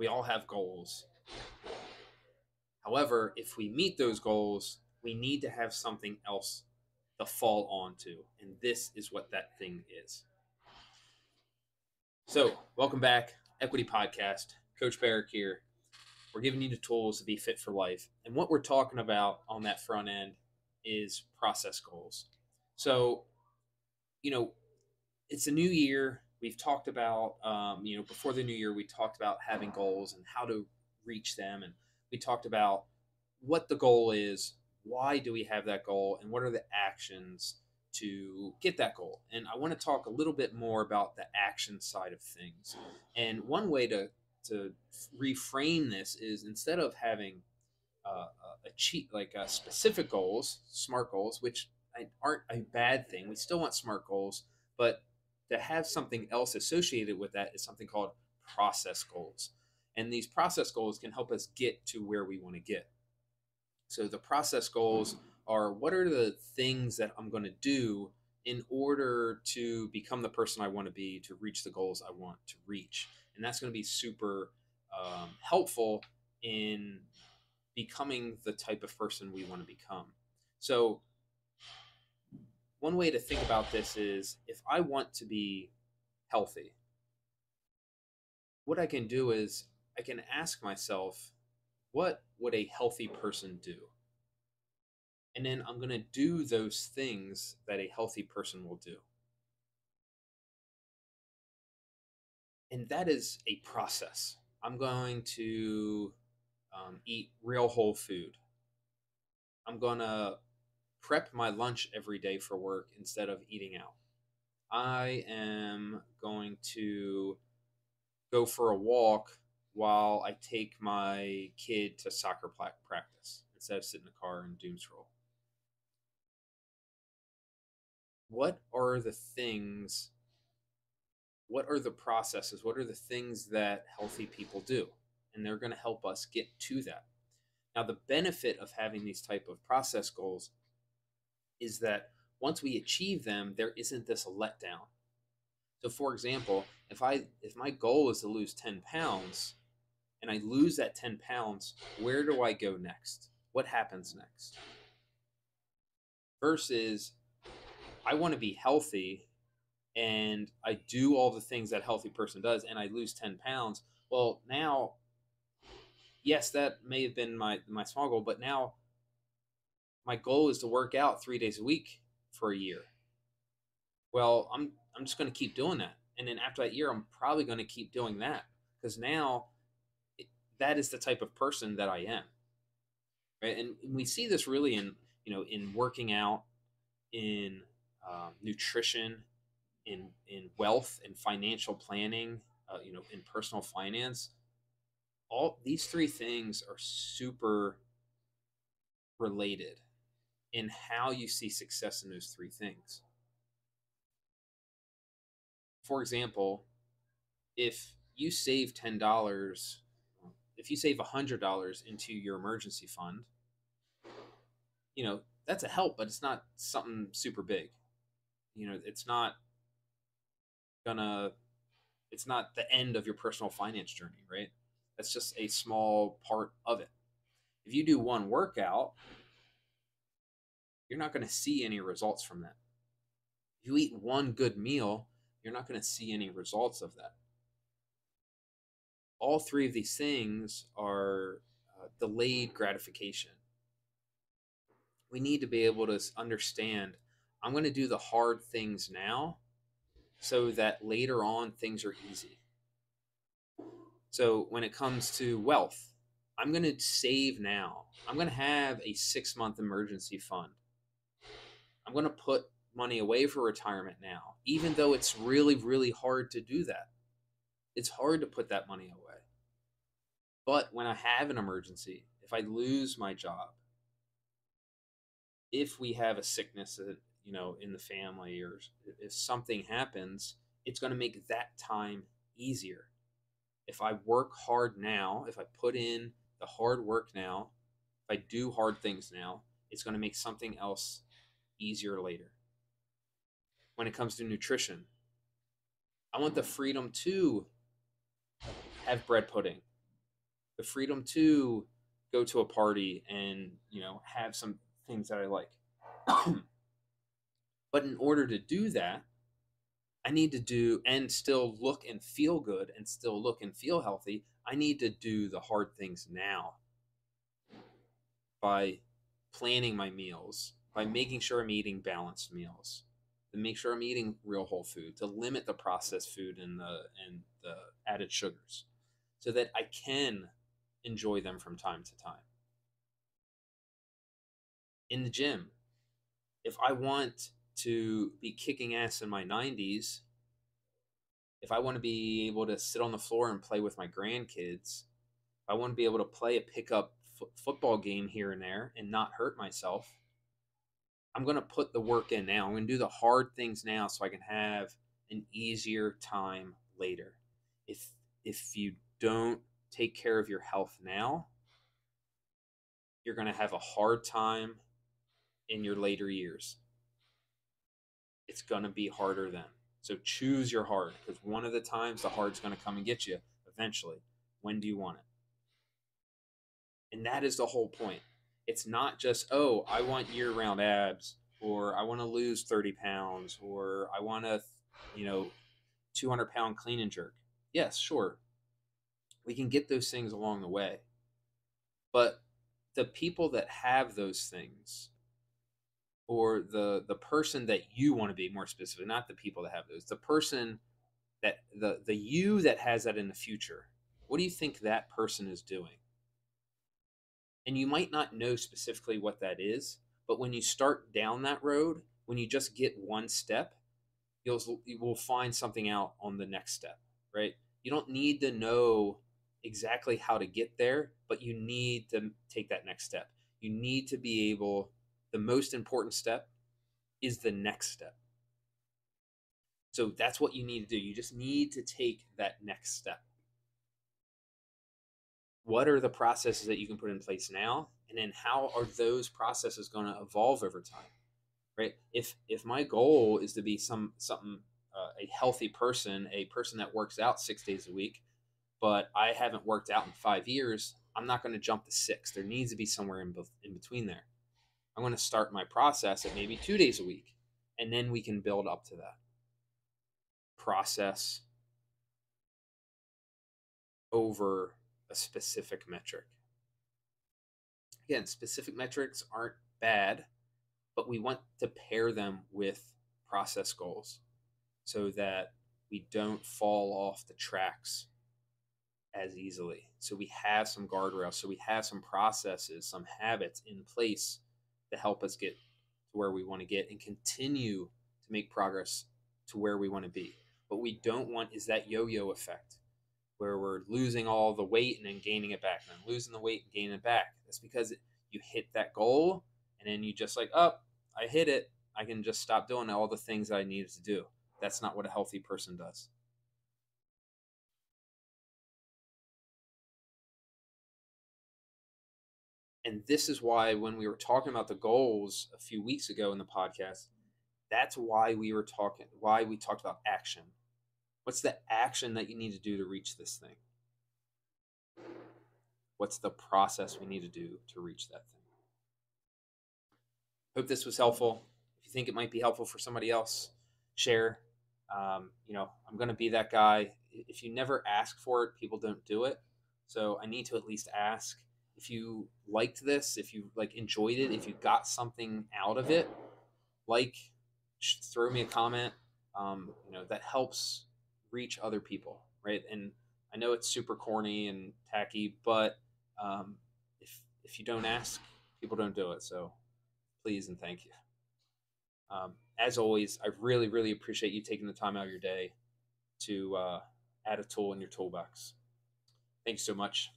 We all have goals. However, if we meet those goals, we need to have something else to fall onto. And this is what that thing is. So, welcome back, Equity Podcast. Coach Barrick here. We're giving you the tools to be fit for life. And what we're talking about on that front end is process goals. So, you know, it's a new year. We've talked about, um, you know, before the new year, we talked about having goals and how to reach them. And we talked about what the goal is, why do we have that goal, and what are the actions to get that goal. And I want to talk a little bit more about the action side of things. And one way to to reframe this is instead of having uh, a cheat like uh, specific goals, smart goals, which aren't a bad thing. We still want smart goals, but to have something else associated with that is something called process goals. And these process goals can help us get to where we want to get. So the process goals are what are the things that I'm going to do in order to become the person I want to be, to reach the goals I want to reach. And that's going to be super um, helpful in becoming the type of person we want to become. So, one way to think about this is if I want to be healthy, what I can do is I can ask myself, what would a healthy person do? And then I'm going to do those things that a healthy person will do. And that is a process. I'm going to um, eat real whole food. I'm going to prep my lunch every day for work instead of eating out. I am going to go for a walk while I take my kid to soccer practice instead of sitting in the car and doom scroll. What are the things, what are the processes, what are the things that healthy people do? And they're going to help us get to that. Now, the benefit of having these type of process goals is that once we achieve them, there isn't this letdown. So, for example, if I if my goal is to lose 10 pounds, and I lose that 10 pounds, where do I go next? What happens next? Versus, I want to be healthy and I do all the things that healthy person does and I lose 10 pounds. Well, now, yes, that may have been my, my small goal, but now my goal is to work out three days a week for a year. Well, I'm, I'm just going to keep doing that. And then after that year, I'm probably going to keep doing that because now that is the type of person that I am. Right. And we see this really in, you know, in working out, in um, nutrition, in, in wealth and financial planning, uh, you know, in personal finance. All these three things are super related in how you see success in those three things. For example, if you save $10 if you save $100 into your emergency fund, you know, that's a help, but it's not something super big. You know, it's not gonna, it's not the end of your personal finance journey, right? That's just a small part of it. If you do one workout, you're not going to see any results from that. If you eat one good meal, you're not going to see any results of that all three of these things are uh, delayed gratification. We need to be able to understand I'm going to do the hard things now so that later on things are easy. So when it comes to wealth, I'm going to save now. I'm going to have a six month emergency fund. I'm going to put money away for retirement now, even though it's really, really hard to do that. It's hard to put that money away. But when I have an emergency, if I lose my job, if we have a sickness that, you know, in the family or if something happens, it's going to make that time easier. If I work hard now, if I put in the hard work now, if I do hard things now, it's going to make something else easier later. When it comes to nutrition, I want the freedom to have bread pudding the freedom to go to a party and you know have some things that I like. but in order to do that, I need to do and still look and feel good and still look and feel healthy. I need to do the hard things now by planning my meals, by making sure I'm eating balanced meals, to make sure I'm eating real whole food, to limit the processed food and the and the added sugars, so that I can enjoy them from time to time. In the gym, if I want to be kicking ass in my 90s, if I want to be able to sit on the floor and play with my grandkids, I want to be able to play a pickup f- football game here and there and not hurt myself, I'm going to put the work in now. I'm going to do the hard things now so I can have an easier time later. If if you don't take care of your health now, you're going to have a hard time in your later years. It's going to be harder then. So choose your hard because one of the times the hard's going to come and get you eventually. When do you want it? And that is the whole point. It's not just, oh, I want year round abs or I want to lose 30 pounds or I want to, you know, 200 pound clean and jerk. Yes, sure. We can get those things along the way. But the people that have those things or the the person that you want to be more specific not the people that have those the person that the the you that has that in the future what do you think that person is doing and you might not know specifically what that is but when you start down that road when you just get one step you'll you will find something out on the next step right you don't need to know exactly how to get there but you need to take that next step you need to be able the most important step is the next step. So that's what you need to do. You just need to take that next step. What are the processes that you can put in place now? And then how are those processes going to evolve over time? Right? If if my goal is to be some something uh, a healthy person, a person that works out 6 days a week, but I haven't worked out in 5 years, I'm not going to jump to 6. There needs to be somewhere in, in between there. I'm going to start my process at maybe two days a week, and then we can build up to that process over a specific metric. Again, specific metrics aren't bad, but we want to pair them with process goals so that we don't fall off the tracks as easily. So we have some guardrails, so we have some processes, some habits in place to help us get to where we want to get and continue to make progress to where we want to be. What we don't want is that yo yo effect where we're losing all the weight and then gaining it back, and then losing the weight and gaining it back. That's because you hit that goal and then you just like, oh, I hit it. I can just stop doing all the things I needed to do. That's not what a healthy person does. And this is why, when we were talking about the goals a few weeks ago in the podcast, that's why we were talking, why we talked about action. What's the action that you need to do to reach this thing? What's the process we need to do to reach that thing? Hope this was helpful. If you think it might be helpful for somebody else, share. Um, you know, I'm going to be that guy. If you never ask for it, people don't do it. So I need to at least ask if you liked this, if you like enjoyed it, if you got something out of it, like throw me a comment. Um, you know that helps reach other people, right? And I know it's super corny and tacky, but um, if if you don't ask, people don't do it. So please and thank you. Um, as always, I really really appreciate you taking the time out of your day to uh, add a tool in your toolbox. Thanks so much.